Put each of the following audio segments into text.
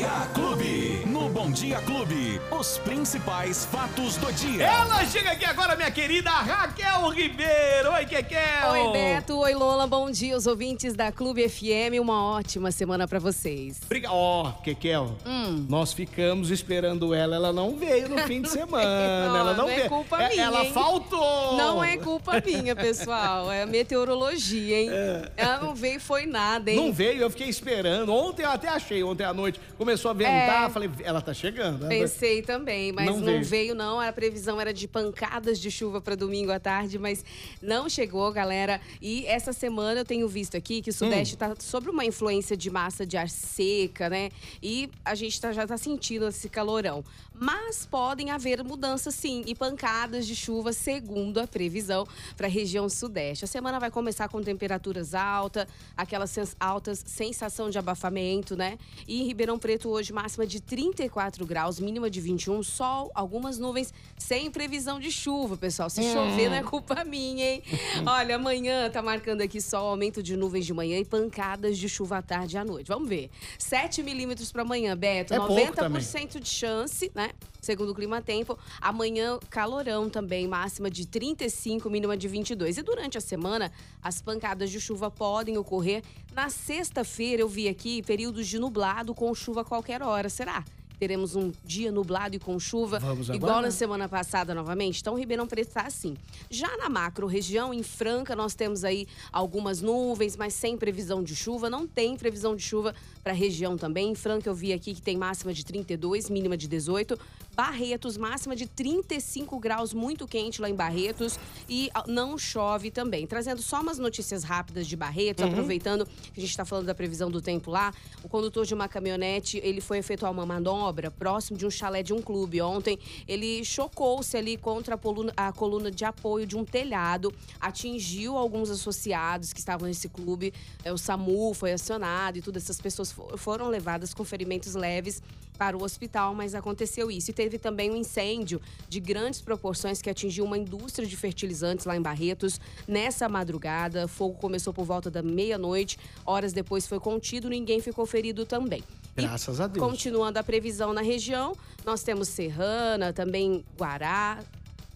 Dia Clube. No Bom Dia Clube, os principais fatos do dia. Ela chega aqui agora, minha querida Raquel Ribeiro. Oi, Kekel. Oi, Beto. Oi, Lola. Bom dia, os ouvintes da Clube FM. Uma ótima semana pra vocês. Obrigado. Ó, oh, Kekel, Hum. nós ficamos esperando ela. Ela não veio no fim de semana. Não, ela não, não é veio. culpa É, minha, Ela hein? faltou. Não é culpa minha, pessoal. É a meteorologia, hein? Ela não veio foi nada, hein? É. Não veio, eu fiquei esperando. Ontem eu até achei, ontem à noite começou a ventar, É. falei, ela tá chegando. Ela- Pensei também, mas Não não, veio. veio. não. A previsão era de pancadas de chuva para domingo à tarde, mas não chegou, galera. E essa semana eu tenho visto aqui que o Sudeste Hum. está sobre uma influência de massa de ar seca, né? E a gente tá- já tá sentindo esse calorão. Mas podem haver mudanças sim e pancadas de chuva, segundo a previsão para a região Sudeste. A semana vai começar com temperaturas altas, aquelas sens- altas sensação de abafamento, né? E em Ribeirão Preto hoje máxima de 34 graus, mínima de 21, sol, algumas nuvens, sem previsão de chuva, pessoal. Se chover não é culpa minha, hein? Olha, amanhã tá marcando aqui sol, aumento de nuvens de manhã e pancadas de chuva à tarde e à noite. Vamos ver. 7 milímetros para amanhã, Beto. É pouco 90% de chance, né? Segundo o Clima Tempo. Amanhã, calorão também, máxima de 35, mínima de 22. E durante a semana, as pancadas de chuva podem ocorrer. Na sexta-feira, eu vi aqui períodos de nublado com chuva a qualquer hora. Será? Teremos um dia nublado e com chuva, Vamos igual aguardar. na semana passada novamente. Então, Ribeirão Preto está assim. Já na macro região, em Franca, nós temos aí algumas nuvens, mas sem previsão de chuva. Não tem previsão de chuva para a região também. Em Franca, eu vi aqui que tem máxima de 32, mínima de 18. Barretos, máxima de 35 graus, muito quente lá em Barretos. E ah, não chove também. Trazendo só umas notícias rápidas de Barretos, aproveitando que a gente está falando da previsão do tempo lá. O condutor de uma caminhonete, ele foi efetuar uma manobra próximo de um chalé de um clube ontem. Ele chocou-se ali contra a coluna, a coluna de apoio de um telhado, atingiu alguns associados que estavam nesse clube. É, o SAMU foi acionado e todas essas pessoas fo- foram levadas com ferimentos leves para o hospital, mas aconteceu isso. E teve também um incêndio de grandes proporções que atingiu uma indústria de fertilizantes lá em Barretos nessa madrugada. O fogo começou por volta da meia-noite, horas depois foi contido, ninguém ficou ferido também. E Graças a Deus. Continuando a previsão na região, nós temos Serrana, também Guará,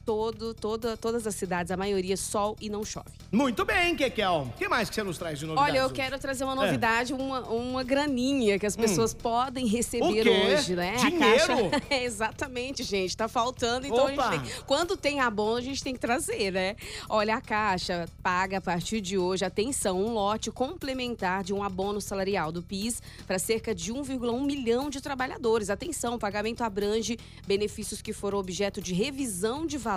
todo, toda, todas as cidades, a maioria sol e não chove. Muito bem, Kekel. O que mais que você nos traz de novidade? Olha, eu quero trazer uma novidade, uma, uma graninha que as pessoas podem É. Hum. O receber hoje, né? Dinheiro? Caixa... É, exatamente, gente. Tá faltando, então Opa! a gente tem... quando tem abono, a gente tem que trazer, né? Olha, a Caixa paga a partir de hoje, atenção, um lote complementar de um abono salarial do PIS para cerca de 1,1 milhão de trabalhadores. Atenção, o pagamento abrange benefícios que foram objeto de revisão de valor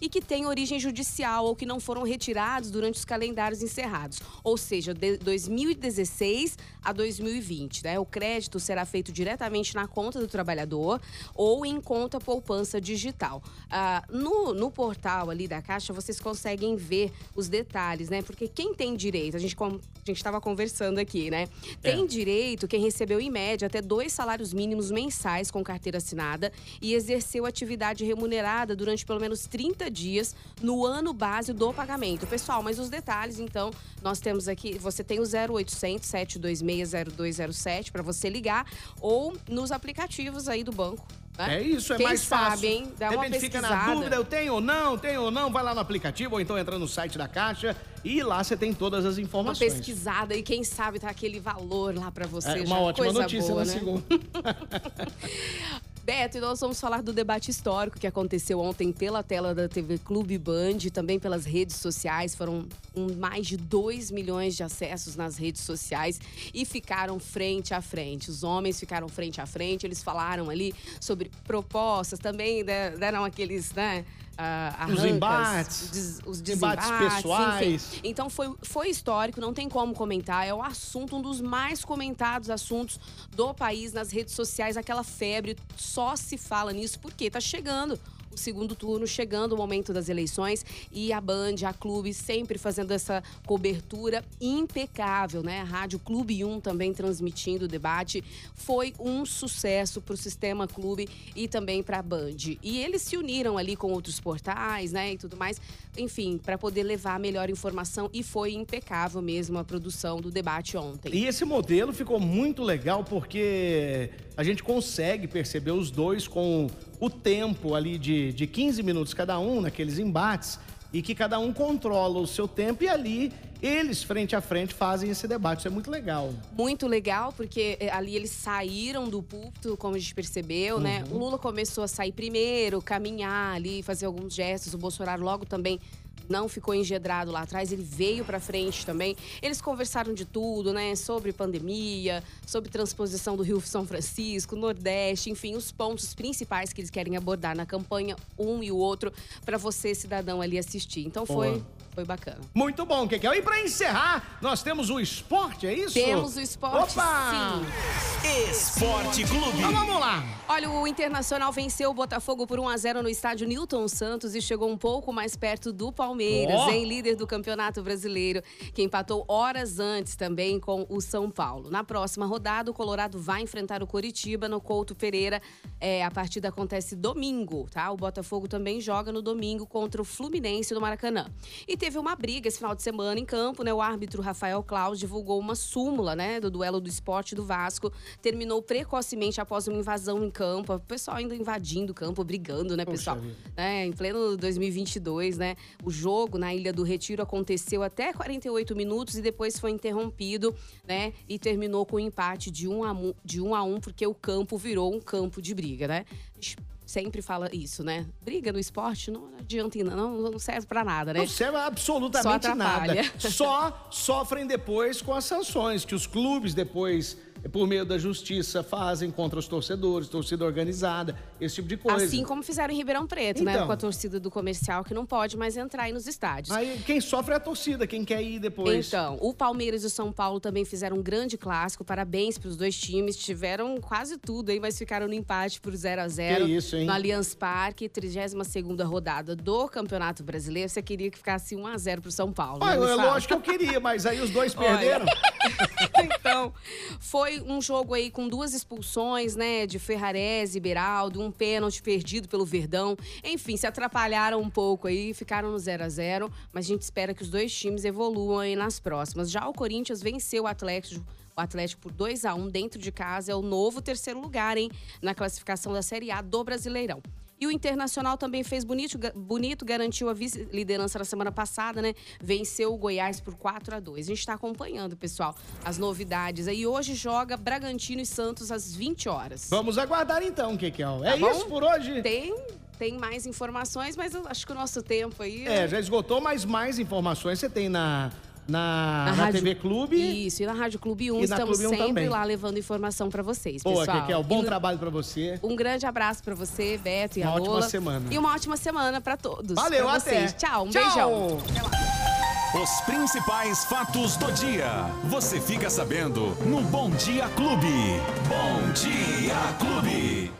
e que têm origem judicial ou que não foram retirados durante os calendários encerrados, ou seja, de 2016 a 2020. Né? O crédito será feito diretamente na conta do trabalhador ou em conta poupança digital. Ah, no, no portal ali da Caixa, vocês conseguem ver os detalhes, né? Porque quem tem direito, a gente com- a gente estava conversando aqui, né? Tem É. direito quem recebeu em média até dois salários mínimos mensais com carteira assinada e exerceu atividade remunerada durante pelo menos 30 dias no ano base do pagamento. Pessoal, mas os detalhes, então, nós temos aqui, você tem o 0800 726 0207 para você ligar ou nos aplicativos aí do banco. né? É isso, é Quem mais fácil. sabe, hein? Dá de uma repente fica na dúvida, eu tenho ou não, tenho ou não, vai lá no aplicativo ou então entra no site da Caixa e lá você tem todas as Uma informações. pesquisada e quem sabe tá aquele valor lá para você. É já uma ótima coisa notícia boa, na né? segunda. Beto, e nós vamos falar do debate histórico que aconteceu ontem pela tela da TV Clube Band também pelas redes sociais. Foram mais de 2 milhões de acessos nas redes sociais e ficaram frente a frente. Os homens ficaram frente a frente, eles falaram ali sobre propostas, também né, deram aqueles, né? Ah, Os arrancas, embates, os, des- os embates desembates, pessoais. enfim. Então foi, foi histórico, não tem como comentar. É o assunto, um dos mais comentados assuntos do país nas redes sociais, aquela febre. Só se fala nisso porque tá chegando o segundo turno, chegando o momento das eleições e a Band, a Clube, sempre fazendo essa cobertura impecável, né? A Rádio Clube 1 também transmitindo o debate. Foi um sucesso pro Sistema Clube e também pra Band. E eles se uniram ali com outros portais, né, e tudo mais, enfim, para poder levar a melhor informação e foi impecável mesmo a produção do debate ontem. E esse modelo ficou muito legal porque a gente consegue perceber os dois com o tempo ali de, de 15 minutos cada um naqueles embates e que cada um controla o seu tempo e ali eles frente a frente fazem esse debate. Isso é muito legal. Muito legal, porque eh, ali eles saíram do púlpito, como a gente percebeu, né? Uhum. O Lula começou a sair primeiro, caminhar ali, fazer alguns gestos. O Bolsonaro logo também não ficou engedrado lá atrás, ele veio para frente também. Eles conversaram de tudo, né? Sobre pandemia, sobre transposição do Rio São Francisco, Nordeste, enfim, os pontos principais que eles querem abordar na campanha, um e o outro, para você, cidadão, ali assistir. Então foi, Boa. Foi bacana. Muito bom, Kekel. E para encerrar, nós temos o esporte, é isso? Temos o esporte, Opa! sim. Esporte Clube. Então vamos lá. Olha, o Internacional venceu o Botafogo por 1 a 0 no estádio Newton Santos e chegou um pouco mais perto do Palmeiras, Ó. em líder do Campeonato Brasileiro, que empatou horas antes também com o São Paulo. Na próxima rodada, o Colorado vai enfrentar o Coritiba no Couto Pereira. É, a partida acontece domingo, tá? O Botafogo também joga no domingo contra o Fluminense do Maracanã. E teve uma briga esse final de semana em campo, né? O árbitro Rafael Claus divulgou uma súmula, né, do duelo do esporte do Vasco. Terminou precocemente após uma invasão em campo. O pessoal ainda invadindo o campo, brigando, né, pessoal? né, em pleno 2022, né? O jogo na Ilha do Retiro aconteceu até 48 minutos e depois foi interrompido, né? E terminou com um empate de 1 a 1, de um a um porque o campo virou um campo de briga, né? Sempre fala isso, né? Briga no esporte não adianta, não, não serve pra nada, né? Não serve absolutamente Só nada. Só sofrem depois com as sanções que os clubes depois, por meio da justiça, fazem contra os torcedores, torcida organizada, esse tipo de coisa. Assim como fizeram em Ribeirão Preto, né? Então. Com a torcida do comercial que não pode mais entrar aí nos estádios. Aí quem sofre é a torcida, quem quer ir depois. Então, o Palmeiras e o São Paulo também fizeram um grande clássico. Parabéns para os dois times. Tiveram quase tudo aí, mas ficaram no empate por 0 a 0 Que isso, hein? No Allianz Parque, 32ª rodada do Campeonato Brasileiro. Você queria que ficasse 1 a 0 para o São Paulo. Né? Me é fala. lógico que eu queria, mas aí os dois Olha. perderam. então, foi um jogo aí com duas expulsões, né? De Ferrarese e Beraldo, um pênalti perdido pelo Verdão. Enfim, se atrapalharam um pouco aí, ficaram no 0 a 0 Mas a gente espera que os dois times evoluam aí nas próximas. Já o Corinthians venceu o Atlético. O Atlético por 2 a 1 dentro de casa é o novo terceiro lugar, hein? Na classificação da Série A do Brasileirão. E o Internacional também fez bonito, bonito garantiu a vice-liderança na semana passada, né? Venceu o Goiás por 4 a 2 A gente está acompanhando, pessoal, as novidades. aí hoje joga Bragantino e Santos às 20 horas. Vamos aguardar então, Kekel. É Tá isso por hoje? Tem, tem mais informações, mas eu acho que o nosso tempo aí. É, já esgotou, mas mais informações você tem na, na, na, Rádio- TV Clube. Isso, e na Rádio Clube 1 E na estamos Clube 1 sempre também. lá levando informação para vocês, Boa, pessoal. Kekel. Bom E trabalho pra você. Um grande abraço para você, Beto e Uma a ótima Lola. semana. E uma ótima semana para todos. Valeu, pra até. vocês. Tchau, um Tchau. beijão. Os principais fatos do dia. Você fica sabendo no Bom Dia Clube. Bom Dia Clube.